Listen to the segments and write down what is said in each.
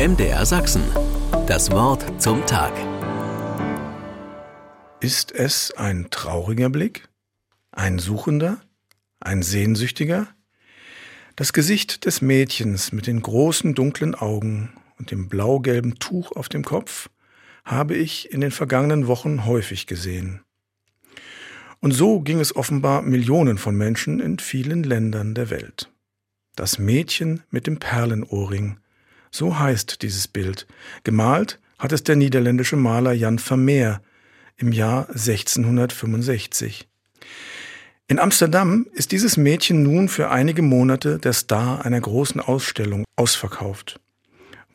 MDR Sachsen. Das Wort zum Tag. Ist es ein trauriger Blick? Ein suchender? Ein sehnsüchtiger? Das Gesicht des Mädchens mit den großen dunklen Augen und dem blau-gelben Tuch auf dem Kopf habe ich in den vergangenen Wochen häufig gesehen. Und so ging es offenbar Millionen von Menschen in vielen Ländern der Welt. Das Mädchen mit dem Perlenohrring, so heißt dieses Bild. Gemalt hat es der niederländische Maler Jan Vermeer im Jahr 1665. In Amsterdam ist dieses Mädchen nun für einige Monate der Star einer großen Ausstellung ausverkauft.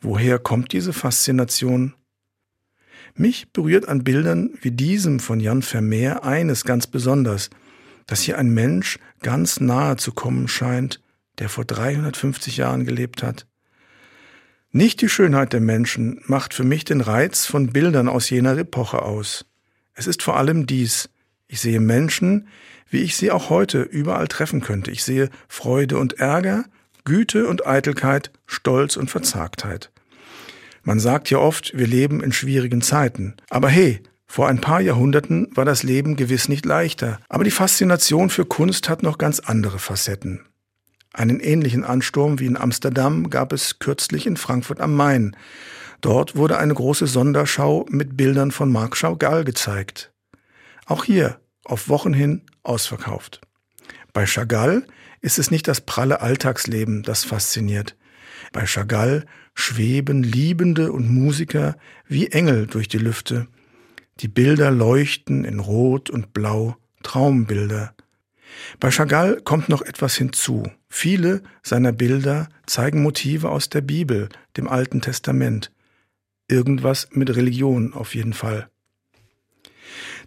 Woher kommt diese Faszination? Mich berührt an Bildern wie diesem von Jan Vermeer eines ganz besonders, dass hier ein Mensch ganz nahe zu kommen scheint, der vor 350 Jahren gelebt hat. Nicht die Schönheit der Menschen macht für mich den Reiz von Bildern aus jener Epoche aus. Es ist vor allem dies. Ich sehe Menschen, wie ich sie auch heute überall treffen könnte. Ich sehe Freude und Ärger, Güte und Eitelkeit, Stolz und Verzagtheit. Man sagt ja oft, wir leben in schwierigen Zeiten. Aber hey, vor ein paar Jahrhunderten war das Leben gewiss nicht leichter. Aber die Faszination für Kunst hat noch ganz andere Facetten. Einen ähnlichen Ansturm wie in Amsterdam gab es kürzlich in Frankfurt am Main. Dort wurde eine große Sonderschau mit Bildern von Marc Chagall gezeigt. Auch hier auf Wochen hin ausverkauft. Bei Chagall ist es nicht das pralle Alltagsleben, das fasziniert. Bei Chagall schweben Liebende und Musiker wie Engel durch die Lüfte. Die Bilder leuchten in Rot und Blau, Traumbilder. Bei Chagall kommt noch etwas hinzu. Viele seiner Bilder zeigen Motive aus der Bibel, dem Alten Testament. Irgendwas mit Religion auf jeden Fall.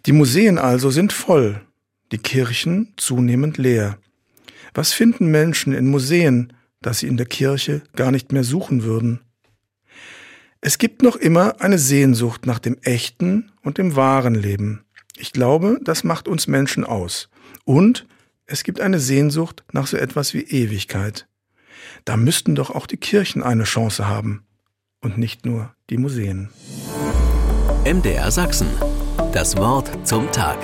Die Museen also sind voll, die Kirchen zunehmend leer. Was finden Menschen in Museen, das sie in der Kirche gar nicht mehr suchen würden? Es gibt noch immer eine Sehnsucht nach dem echten und dem wahren Leben. Ich glaube, das macht uns Menschen aus. Und es gibt eine Sehnsucht nach so etwas wie Ewigkeit. Da müssten doch auch die Kirchen eine Chance haben und nicht nur die Museen. MDR Sachsen. Das Wort zum Tag.